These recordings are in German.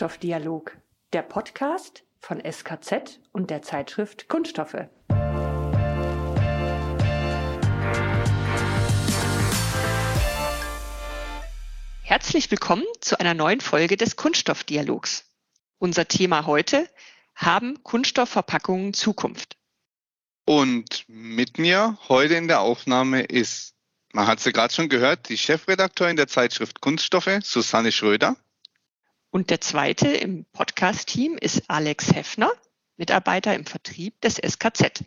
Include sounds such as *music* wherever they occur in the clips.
Kunststoffdialog, der Podcast von SKZ und der Zeitschrift Kunststoffe. Herzlich willkommen zu einer neuen Folge des Kunststoffdialogs. Unser Thema heute, haben Kunststoffverpackungen Zukunft? Und mit mir heute in der Aufnahme ist, man hat sie gerade schon gehört, die Chefredakteurin der Zeitschrift Kunststoffe, Susanne Schröder. Und der zweite im Podcast-Team ist Alex Heffner, Mitarbeiter im Vertrieb des SKZ.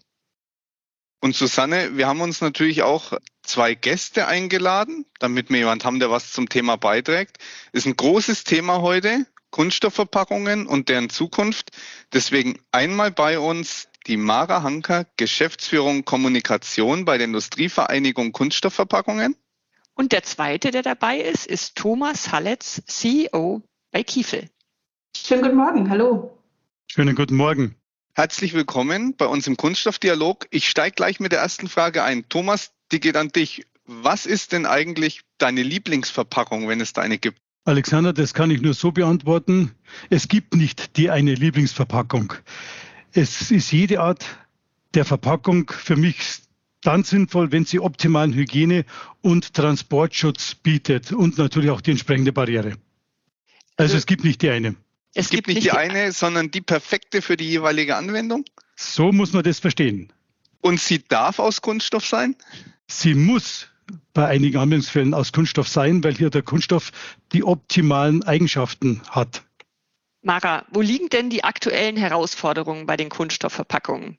Und Susanne, wir haben uns natürlich auch zwei Gäste eingeladen, damit wir jemand haben, der was zum Thema beiträgt. Ist ein großes Thema heute, Kunststoffverpackungen und deren Zukunft. Deswegen einmal bei uns die Mara Hanker, Geschäftsführung Kommunikation bei der Industrievereinigung Kunststoffverpackungen. Und der zweite, der dabei ist, ist Thomas Halletz, CEO bei Kiefel. Schönen guten Morgen, hallo. Schönen guten Morgen. Herzlich willkommen bei uns im Kunststoffdialog. Ich steige gleich mit der ersten Frage ein. Thomas, die geht an dich. Was ist denn eigentlich deine Lieblingsverpackung, wenn es da eine gibt? Alexander, das kann ich nur so beantworten. Es gibt nicht die eine Lieblingsverpackung. Es ist jede Art der Verpackung für mich dann sinnvoll, wenn sie optimalen Hygiene- und Transportschutz bietet und natürlich auch die entsprechende Barriere. Also es gibt nicht die eine. Es gibt, nicht die eine, sondern die perfekte für die jeweilige Anwendung? So muss man das verstehen. Und sie darf aus Kunststoff sein? Sie muss bei einigen Anwendungsfällen aus Kunststoff sein, weil hier der Kunststoff die optimalen Eigenschaften hat. Mara, wo liegen denn die aktuellen Herausforderungen bei den Kunststoffverpackungen?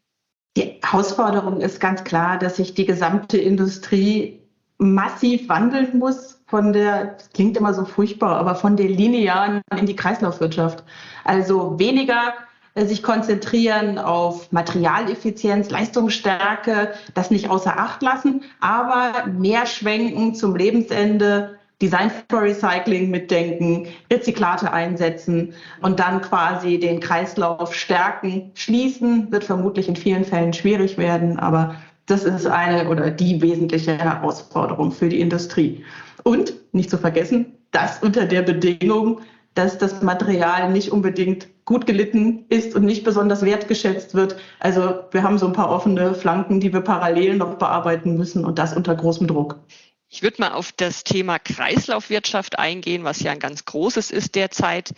Die Herausforderung ist ganz klar, dass sich die gesamte Industrie massiv wandeln muss von der, das klingt immer so furchtbar, aber von der linearen in die Kreislaufwirtschaft. Also weniger äh, sich konzentrieren auf Materialeffizienz, Leistungsstärke, das nicht außer Acht lassen, aber mehr schwenken zum Lebensende, Design for Recycling mitdenken, Rezyklate einsetzen und dann quasi den Kreislauf stärken. Schließen wird vermutlich in vielen Fällen schwierig werden, aber das ist eine oder die wesentliche Herausforderung für die Industrie. Und nicht zu vergessen, das unter der Bedingung, dass das Material nicht unbedingt gut gelitten ist und nicht besonders wertgeschätzt wird. Also wir haben so ein paar offene Flanken, die wir parallel noch bearbeiten müssen und das unter großem Druck. Ich würde mal auf das Thema Kreislaufwirtschaft eingehen, was ja ein ganz großes ist derzeit.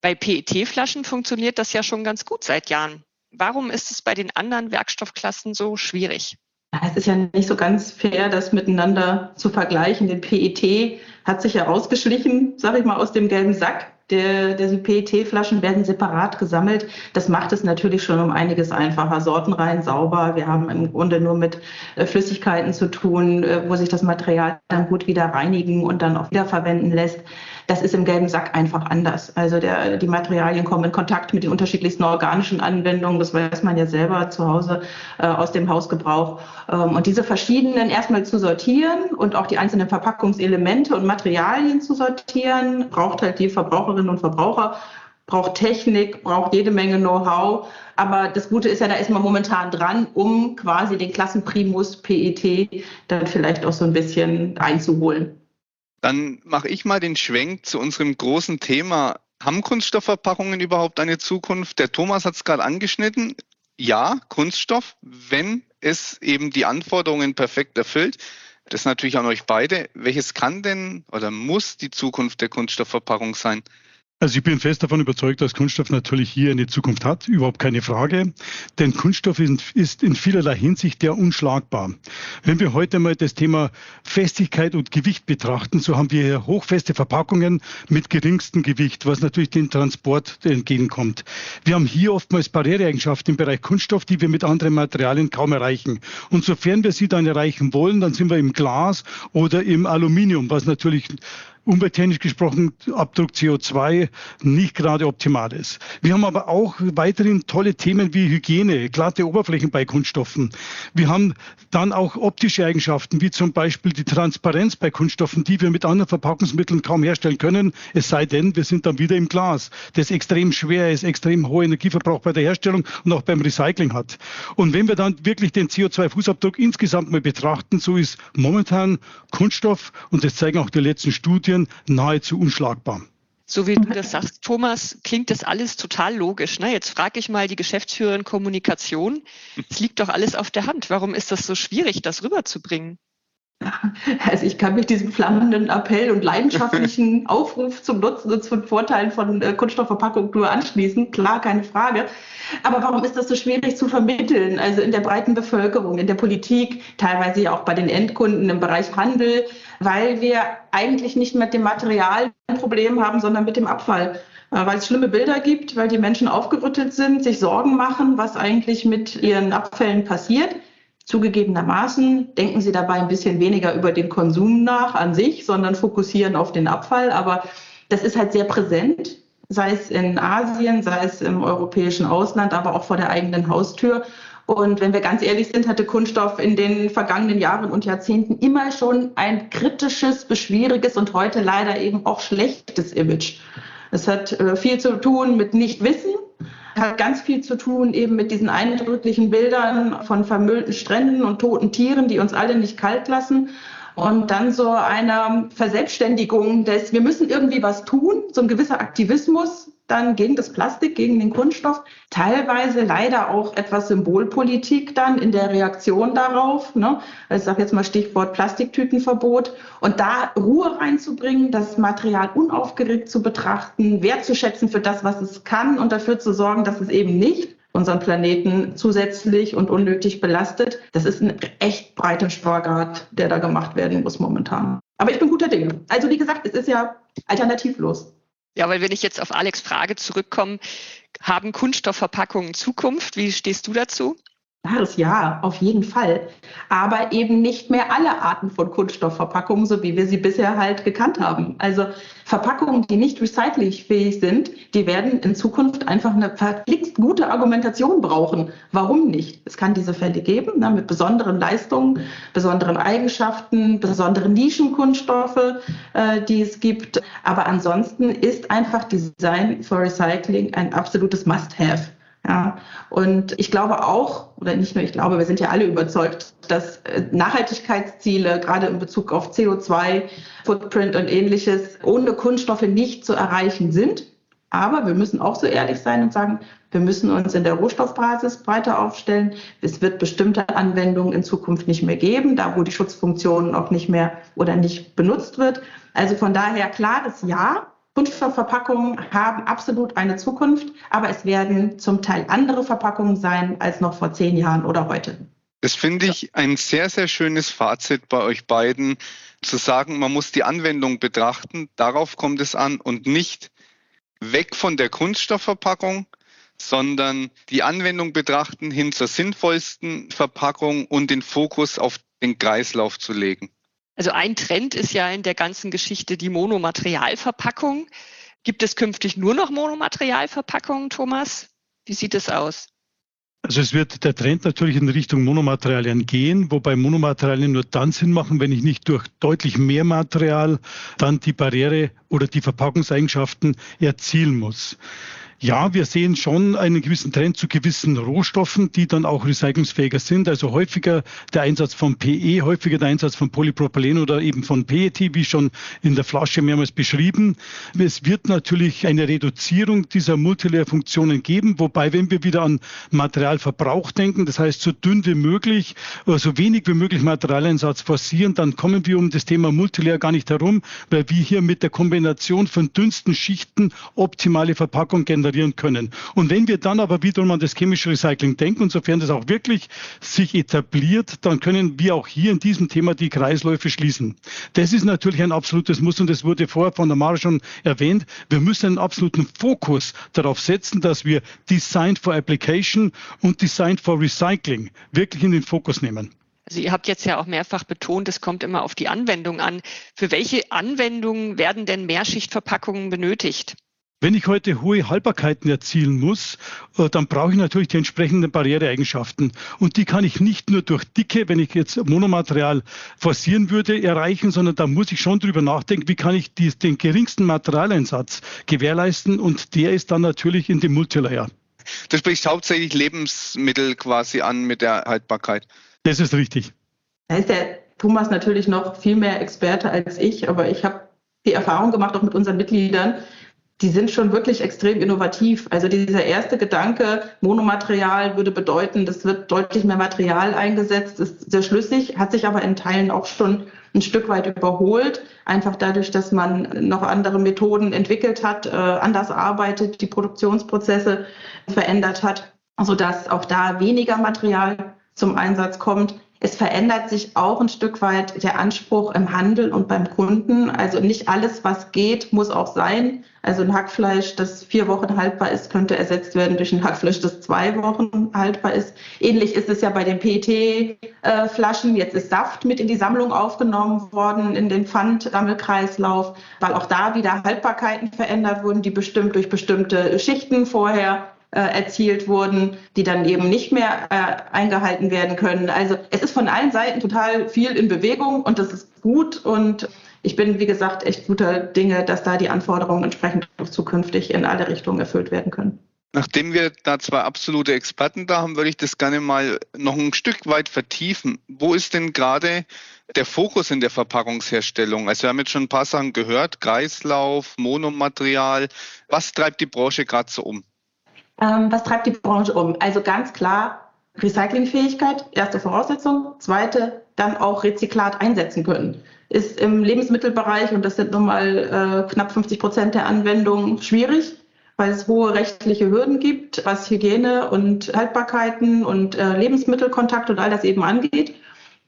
Bei PET-Flaschen funktioniert das ja schon ganz gut seit Jahren. Warum ist es bei den anderen Werkstoffklassen so schwierig? Es ist ja nicht so ganz fair, das miteinander zu vergleichen. Den PET hat sich ja ausgeschlichen, sage ich mal, aus dem gelben Sack. Der, der PET-Flaschen werden separat gesammelt. Das macht es natürlich schon um einiges einfacher. Sortenrein, sauber. Wir haben im Grunde nur mit äh, Flüssigkeiten zu tun, äh, wo sich das Material dann gut wieder reinigen und dann auch wiederverwenden lässt. Das ist im gelben Sack einfach anders. Also der, die Materialien kommen in Kontakt mit den unterschiedlichsten organischen Anwendungen. Das weiß man ja selber zu Hause äh, aus dem Hausgebrauch. Ähm, und diese verschiedenen erstmal zu sortieren und auch die einzelnen Verpackungselemente und Materialien zu sortieren, braucht halt die Verbraucherinnen und Verbraucher braucht Technik, braucht jede Menge Know-how. Aber das Gute ist ja, da ist man momentan dran, um quasi den Klassenprimus PET dann vielleicht auch so ein bisschen einzuholen. Dann mache ich mal den Schwenk zu unserem großen Thema. Haben Kunststoffverpackungen überhaupt eine Zukunft? Der Thomas hat es gerade angeschnitten. Ja, Kunststoff, wenn es eben die Anforderungen perfekt erfüllt. Das ist natürlich an euch beide. Welches kann denn oder muss die Zukunft der Kunststoffverpackung sein? Also ich bin fest davon überzeugt, dass Kunststoff natürlich hier eine Zukunft hat, überhaupt keine Frage. Denn Kunststoff ist in vielerlei Hinsicht der unschlagbar. Wenn wir heute mal das Thema Festigkeit und Gewicht betrachten, so haben wir hier hochfeste Verpackungen mit geringstem Gewicht, was natürlich dem Transport entgegenkommt. Wir haben hier oftmals Barriereeigenschaften im Bereich Kunststoff, die wir mit anderen Materialien kaum erreichen. Und sofern wir sie dann erreichen wollen, dann sind wir im Glas oder im Aluminium, was natürlich umwelttechnisch gesprochen Abdruck CO2 nicht gerade optimal ist. Wir haben aber auch weiterhin tolle Themen wie Hygiene, glatte Oberflächen bei Kunststoffen. Wir haben dann auch optische Eigenschaften, wie zum Beispiel die Transparenz bei Kunststoffen, die wir mit anderen Verpackungsmitteln kaum herstellen können, es sei denn, wir sind dann wieder im Glas, das extrem schwer ist, extrem hohen Energieverbrauch bei der Herstellung und auch beim Recycling hat. Und wenn wir dann wirklich den CO2-Fußabdruck insgesamt mal betrachten, so ist momentan Kunststoff, und das zeigen auch die letzten Studien, nahezu unschlagbar. So wie du das sagst, Thomas, klingt das alles total logisch. Ne? Jetzt frage ich mal die Geschäftsführerin Kommunikation. Es liegt doch alles auf der Hand. Warum ist das so schwierig, das rüberzubringen? *laughs* Also ich kann mich diesem flammenden Appell und leidenschaftlichen *laughs* Aufruf zum Nutzen und zu Vorteilen von äh, Kunststoffverpackung nur anschließen. Klar, keine Frage. Aber warum ist das so schwierig zu vermitteln? Also in der breiten Bevölkerung, in der Politik, teilweise ja auch bei den Endkunden im Bereich Handel, weil wir eigentlich nicht mit dem Material ein Problem haben, sondern mit dem Abfall äh, weil es schlimme Bilder gibt, weil die Menschen aufgerüttelt sind, sich Sorgen machen, was eigentlich mit ihren Abfällen passiert. Zugegebenermaßen denken Sie dabei ein bisschen weniger über den Konsum nach an sich, sondern fokussieren auf den Abfall. Aber das ist halt sehr präsent, sei es in Asien, sei es im europäischen Ausland, aber auch vor der eigenen Haustür. Und wenn wir ganz ehrlich sind, hatte Kunststoff in den vergangenen Jahren und Jahrzehnten immer schon ein kritisches, beschwieriges und heute leider eben auch schlechtes Image. Es hat äh, viel zu tun mit Nichtwissen, hat ganz viel zu tun eben mit diesen eindrücklichen Bildern von vermüllten Stränden und toten Tieren, die uns alle nicht kalt lassen. Und dann so eine Verselbstständigung des, wir müssen irgendwie was tun, so ein gewisser Aktivismus, dann gegen das Plastik, gegen den Kunststoff. Teilweise leider auch etwas Symbolpolitik dann in der Reaktion darauf. Ne? Ich sage jetzt mal Stichwort Plastiktütenverbot. Und da Ruhe reinzubringen, das Material unaufgeregt zu betrachten, wertzuschätzen für das, was es kann und dafür zu sorgen, dass es eben nicht unseren Planeten zusätzlich und unnötig belastet. Das ist ein echt breiter Spagat, der da gemacht werden muss momentan. Aber ich bin guter Dinge. Also wie gesagt, es ist ja alternativlos. Ja, weil wenn ich jetzt auf Alex Frage zurückkomme, haben Kunststoffverpackungen Zukunft? Wie stehst du dazu? Klares Ja, auf jeden Fall. Aber eben nicht mehr alle Arten von Kunststoffverpackungen, so wie wir sie bisher halt gekannt haben. Also Verpackungen, die nicht recyclingfähig sind, die werden in Zukunft einfach eine verflixt gute Argumentation brauchen. Warum nicht? Es kann diese Fälle geben, ne, mit besonderen Leistungen, besonderen Eigenschaften, besonderen Nischenkunststoffe, äh, die es gibt. Aber ansonsten ist einfach Design for Recycling ein absolutes Must-Have. Ja, und ich glaube auch, oder nicht nur ich glaube, wir sind ja alle überzeugt, dass äh, Nachhaltigkeitsziele, gerade in Bezug auf CO2, Footprint und ähnliches, ohne Kunststoffe nicht zu erreichen sind. Aber wir müssen auch so ehrlich sein und sagen, wir müssen uns in der Rohstoffbasis breiter aufstellen. Es wird bestimmte Anwendungen in Zukunft nicht mehr geben, da wo die Schutzfunktion auch nicht mehr oder nicht benutzt wird. Also von daher klares Ja. Kunststoffverpackungen haben absolut eine Zukunft, aber es werden zum Teil andere Verpackungen sein als noch vor zehn Jahren oder heute. Das finde ich ein sehr, sehr schönes Fazit bei euch beiden, zu sagen, man muss die Anwendung betrachten, darauf kommt es an und nicht weg von der Kunststoffverpackung, sondern die Anwendung betrachten hin zur sinnvollsten Verpackung und den Fokus auf den Kreislauf zu legen. Also ein Trend ist ja in der ganzen Geschichte die Monomaterialverpackung. Gibt es künftig nur noch Monomaterialverpackungen, Thomas? Wie sieht es aus? Also es wird der Trend natürlich in Richtung Monomaterialien gehen, wobei Monomaterialien nur dann Sinn machen, wenn ich nicht durch deutlich mehr Material dann die Barriere oder die Verpackungseigenschaften erzielen muss. Ja, wir sehen schon einen gewissen Trend zu gewissen Rohstoffen, die dann auch recyclungsfähiger sind. Also häufiger der Einsatz von PE, häufiger der Einsatz von Polypropylen oder eben von PET, wie schon in der Flasche mehrmals beschrieben. Es wird natürlich eine Reduzierung dieser Multilayer-Funktionen geben, wobei, wenn wir wieder an Materialverbrauch denken, das heißt so dünn wie möglich, oder so wenig wie möglich Materialeinsatz forcieren, dann kommen wir um das Thema Multilayer gar nicht herum, weil wir hier mit der Kombination von dünnsten Schichten optimale Verpackung generieren generieren können. Und wenn wir dann aber wiederum an das chemische Recycling denken, und sofern das auch wirklich sich etabliert, dann können wir auch hier in diesem Thema die Kreisläufe schließen. Das ist natürlich ein absolutes Muss und das wurde vorher von der Mara schon erwähnt. Wir müssen einen absoluten Fokus darauf setzen, dass wir Design for Application und Design for Recycling wirklich in den Fokus nehmen. Also ihr habt jetzt ja auch mehrfach betont, es kommt immer auf die Anwendung an. Für welche Anwendungen werden denn Mehrschichtverpackungen benötigt? Wenn ich heute hohe Haltbarkeiten erzielen muss, äh, dann brauche ich natürlich die entsprechenden Barriereeigenschaften. Und die kann ich nicht nur durch Dicke, wenn ich jetzt Monomaterial forcieren würde, erreichen, sondern da muss ich schon drüber nachdenken, wie kann ich die, den geringsten Materialeinsatz gewährleisten. Und der ist dann natürlich in dem Multilayer. Du sprichst hauptsächlich Lebensmittel quasi an mit der Haltbarkeit. Das ist richtig. Da ist der Thomas natürlich noch viel mehr Experte als ich, aber ich habe die Erfahrung gemacht, auch mit unseren Mitgliedern, die sind schon wirklich extrem innovativ. Also dieser erste Gedanke, Monomaterial würde bedeuten, das wird deutlich mehr Material eingesetzt, ist sehr schlüssig, hat sich aber in Teilen auch schon ein Stück weit überholt. Einfach dadurch, dass man noch andere Methoden entwickelt hat, äh, anders arbeitet, die Produktionsprozesse verändert hat, sodass auch da weniger Material zum Einsatz kommt. Es verändert sich auch ein Stück weit der Anspruch im Handel und beim Kunden. Also nicht alles, was geht, muss auch sein. Also ein Hackfleisch, das vier Wochen haltbar ist, könnte ersetzt werden durch ein Hackfleisch, das zwei Wochen haltbar ist. Ähnlich ist es ja bei den PET-Flaschen. Jetzt ist Saft mit in die Sammlung aufgenommen worden, in den Pfandsammelkreislauf, weil auch da wieder Haltbarkeiten verändert wurden, die bestimmt durch bestimmte Schichten vorher äh, erzielt wurden, die dann eben nicht mehr äh, eingehalten werden können. Also es ist von allen Seiten total viel in Bewegung und das ist gut und ich bin, wie gesagt, echt guter Dinge, dass da die Anforderungen entsprechend auch zukünftig in alle Richtungen erfüllt werden können. Nachdem wir da zwei absolute Experten da haben, würde ich das gerne mal noch ein Stück weit vertiefen. Wo ist denn gerade der Fokus in der Verpackungsherstellung? Also wir haben jetzt schon ein paar Sachen gehört, Kreislauf, Monomaterial. Was treibt die Branche gerade so um? Ähm, was treibt die Branche um? Also ganz klar Recyclingfähigkeit, erste Voraussetzung. Zweite, dann auch Rezyklat einsetzen können. Ist im Lebensmittelbereich, und das sind nun mal äh, knapp 50 Prozent der Anwendungen, schwierig, weil es hohe rechtliche Hürden gibt, was Hygiene und Haltbarkeiten und äh, Lebensmittelkontakt und all das eben angeht.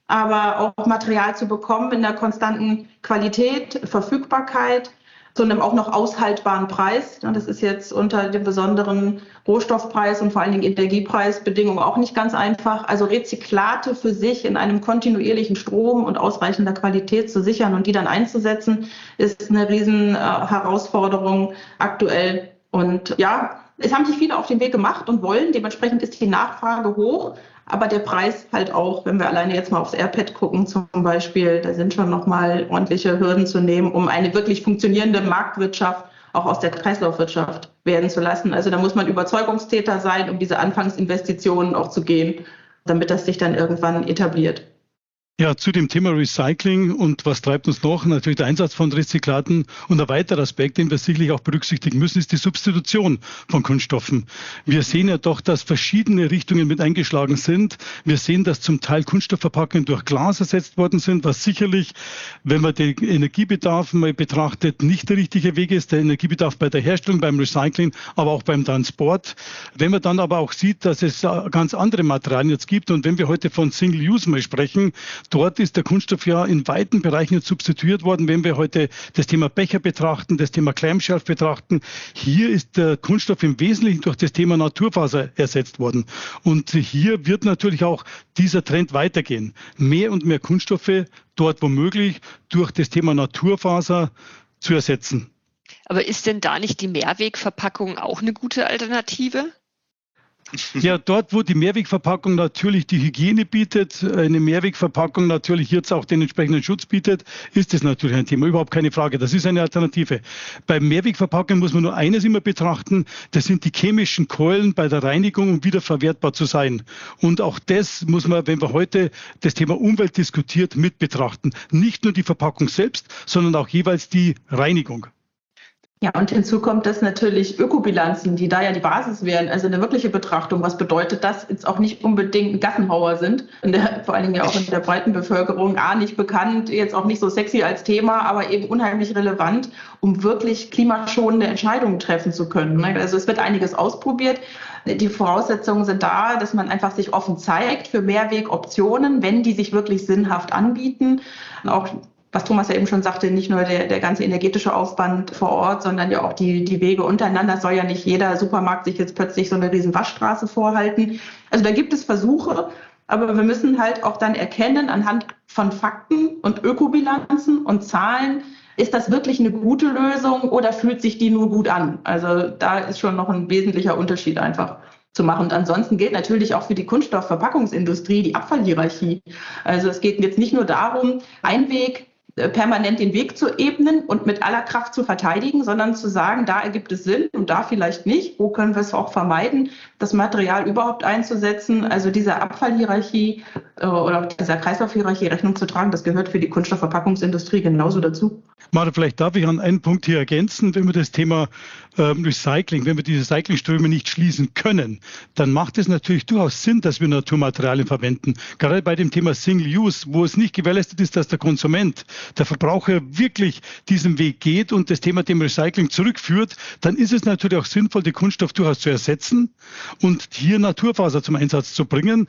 Aber auch Material zu bekommen in der konstanten Qualität, Verfügbarkeit, zu einem auch noch aushaltbaren Preis. Das ist jetzt unter dem besonderen Rohstoffpreis und vor allen Dingen Energiepreisbedingungen auch nicht ganz einfach. Also Rezyklate für sich in einem kontinuierlichen Strom und ausreichender Qualität zu sichern und die dann einzusetzen, ist eine riesen äh, aktuell. Und ja, es haben sich viele auf den Weg gemacht und wollen. Dementsprechend ist die Nachfrage hoch aber der Preis halt auch, wenn wir alleine jetzt mal aufs AirPad gucken zum Beispiel, da sind schon nochmal ordentliche Hürden zu nehmen, um eine wirklich funktionierende Marktwirtschaft auch aus der Kreislaufwirtschaft werden zu lassen. Also da muss man Überzeugungstäter sein, um diese Anfangsinvestitionen auch zu gehen, damit das sich dann irgendwann etabliert. Ja, zu dem Thema Recycling und was treibt uns noch? Natürlich der Einsatz von Rezyklaten und ein weiterer Aspekt, den wir sicherlich auch berücksichtigen müssen, ist die Substitution von Kunststoffen. Wir sehen ja doch, dass verschiedene Richtungen mit eingeschlagen sind. Wir sehen, dass zum Teil Kunststoffverpackungen durch Glas ersetzt worden sind, was sicherlich, wenn man den Energiebedarf mal betrachtet, nicht der richtige Weg ist. Der Energiebedarf bei der Herstellung, beim Recycling, aber auch beim Transport. Wenn man dann aber auch sieht, dass es ganz andere Materialien jetzt gibt und wenn wir heute von Single Use mal sprechen, Dort ist der Kunststoff ja in weiten Bereichen substituiert worden. Wenn wir heute das Thema Becher betrachten, das Thema Clamshell betrachten, hier ist der Kunststoff im Wesentlichen durch das Thema Naturfaser ersetzt worden. Und hier wird natürlich auch dieser Trend weitergehen. Mehr und mehr Kunststoffe dort womöglich durch das Thema Naturfaser zu ersetzen. Aber ist denn da nicht die Mehrwegverpackung auch eine gute Alternative? Ja, dort, wo die Mehrwegverpackung natürlich die Hygiene bietet, eine Mehrwegverpackung natürlich jetzt auch den entsprechenden Schutz bietet, ist das natürlich ein Thema. Überhaupt keine Frage. Das ist eine Alternative. Bei Mehrwegverpackungen muss man nur eines immer betrachten. Das sind die chemischen Keulen bei der Reinigung, um wieder verwertbar zu sein. Und auch das muss man, wenn wir heute das Thema Umwelt diskutiert, mit betrachten. Nicht nur die Verpackung selbst, sondern auch jeweils die Reinigung. Ja, und hinzu kommt, dass natürlich Ökobilanzen, die da ja die Basis wären, also eine wirkliche Betrachtung, was bedeutet das, jetzt auch nicht unbedingt Gassenhauer sind, der, vor allen Dingen ja auch in der breiten Bevölkerung, A, nicht bekannt, jetzt auch nicht so sexy als Thema, aber eben unheimlich relevant, um wirklich klimaschonende Entscheidungen treffen zu können. Ne? Also es wird einiges ausprobiert. Die Voraussetzungen sind da, dass man einfach sich offen zeigt für Mehrwegoptionen, wenn die sich wirklich sinnhaft anbieten. Auch was Thomas ja eben schon sagte, nicht nur der, der ganze energetische Aufwand vor Ort, sondern ja auch die, die Wege untereinander. soll ja nicht jeder Supermarkt sich jetzt plötzlich so eine riesen Waschstraße vorhalten. Also da gibt es Versuche, aber wir müssen halt auch dann erkennen anhand von Fakten und Ökobilanzen und Zahlen, ist das wirklich eine gute Lösung oder fühlt sich die nur gut an? Also da ist schon noch ein wesentlicher Unterschied einfach zu machen. Und ansonsten gilt natürlich auch für die Kunststoffverpackungsindustrie die Abfallhierarchie. Also es geht jetzt nicht nur darum, Einweg permanent den Weg zu ebnen und mit aller Kraft zu verteidigen, sondern zu sagen, da ergibt es Sinn und da vielleicht nicht. Wo können wir es auch vermeiden, das Material überhaupt einzusetzen? Also dieser Abfallhierarchie äh, oder dieser Kreislaufhierarchie Rechnung zu tragen, das gehört für die Kunststoffverpackungsindustrie genauso dazu. Mara, vielleicht darf ich an einen Punkt hier ergänzen, wenn wir das Thema ähm, Recycling, wenn wir diese Recyclingströme nicht schließen können, dann macht es natürlich durchaus Sinn, dass wir Naturmaterialien verwenden. Gerade bei dem Thema Single Use, wo es nicht gewährleistet ist, dass der Konsument, der Verbraucher wirklich diesen Weg geht und das Thema dem Recycling zurückführt, dann ist es natürlich auch sinnvoll, die Kunststoff durchaus zu ersetzen und hier Naturfaser zum Einsatz zu bringen,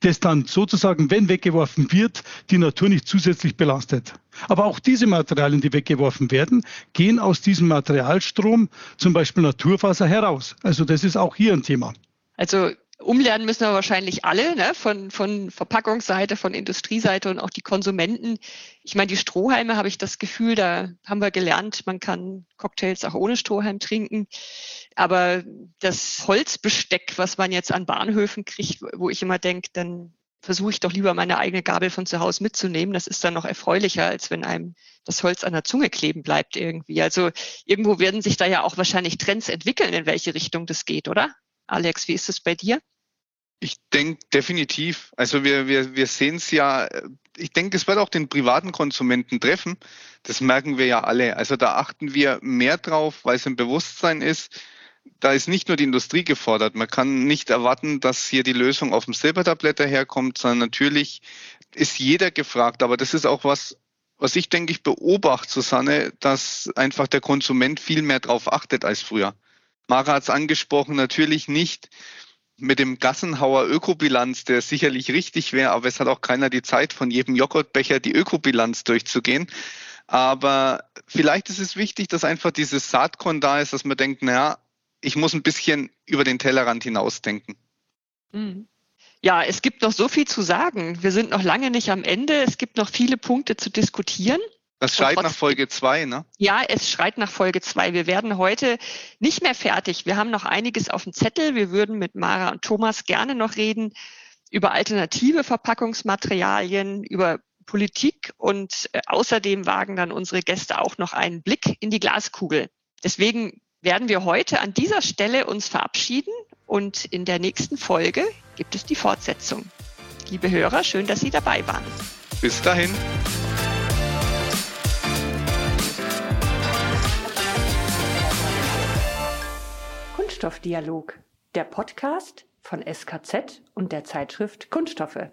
das dann sozusagen, wenn weggeworfen wird, die Natur nicht zusätzlich belastet. Aber auch diese Materialien, die weggeworfen werden, gehen aus diesem Materialstrom, zum Beispiel Naturfaser, heraus. Also das ist auch hier ein Thema. Also umlernen müssen wir wahrscheinlich alle, ne? von, von Verpackungsseite, von Industrieseite und auch die Konsumenten. Ich meine, die Strohhalme habe ich das Gefühl, da haben wir gelernt, man kann Cocktails auch ohne Strohhalm trinken. Aber das Holzbesteck, was man jetzt an Bahnhöfen kriegt, wo ich immer denke, dann versuche ich doch lieber meine eigene Gabel von zu Hause mitzunehmen. Das ist dann noch erfreulicher, als wenn einem das Holz an der Zunge kleben bleibt irgendwie. Also irgendwo werden sich da ja auch wahrscheinlich Trends entwickeln, in welche Richtung das geht, oder? Alex, wie ist es bei dir? Ich denke definitiv. Also wir, wir, wir sehen es ja, ich denke, es wird auch den privaten Konsumenten treffen. Das merken wir ja alle. Also da achten wir mehr drauf, weil es im Bewusstsein ist. Da ist nicht nur die Industrie gefordert. Man kann nicht erwarten, dass hier die Lösung auf dem Silbertablett daherkommt, sondern natürlich ist jeder gefragt. Aber das ist auch was, was ich denke, ich beobachte, Susanne, dass einfach der Konsument viel mehr drauf achtet als früher. Mara hat es angesprochen, natürlich nicht mit dem Gassenhauer Ökobilanz, der sicherlich richtig wäre, aber es hat auch keiner die Zeit, von jedem Joghurtbecher die Ökobilanz durchzugehen. Aber vielleicht ist es wichtig, dass einfach dieses Saatkorn da ist, dass man denkt, naja, ich muss ein bisschen über den Tellerrand hinausdenken. Mhm. Ja, es gibt noch so viel zu sagen. Wir sind noch lange nicht am Ende. Es gibt noch viele Punkte zu diskutieren. Das schreit nach Folge zwei, ne? Ja, es schreit nach Folge zwei. Wir werden heute nicht mehr fertig. Wir haben noch einiges auf dem Zettel. Wir würden mit Mara und Thomas gerne noch reden über alternative Verpackungsmaterialien, über Politik und äh, außerdem wagen dann unsere Gäste auch noch einen Blick in die Glaskugel. Deswegen werden wir heute an dieser Stelle uns verabschieden und in der nächsten Folge gibt es die Fortsetzung. Liebe Hörer, schön, dass Sie dabei waren. Bis dahin. Kunststoffdialog, der Podcast von SKZ und der Zeitschrift Kunststoffe.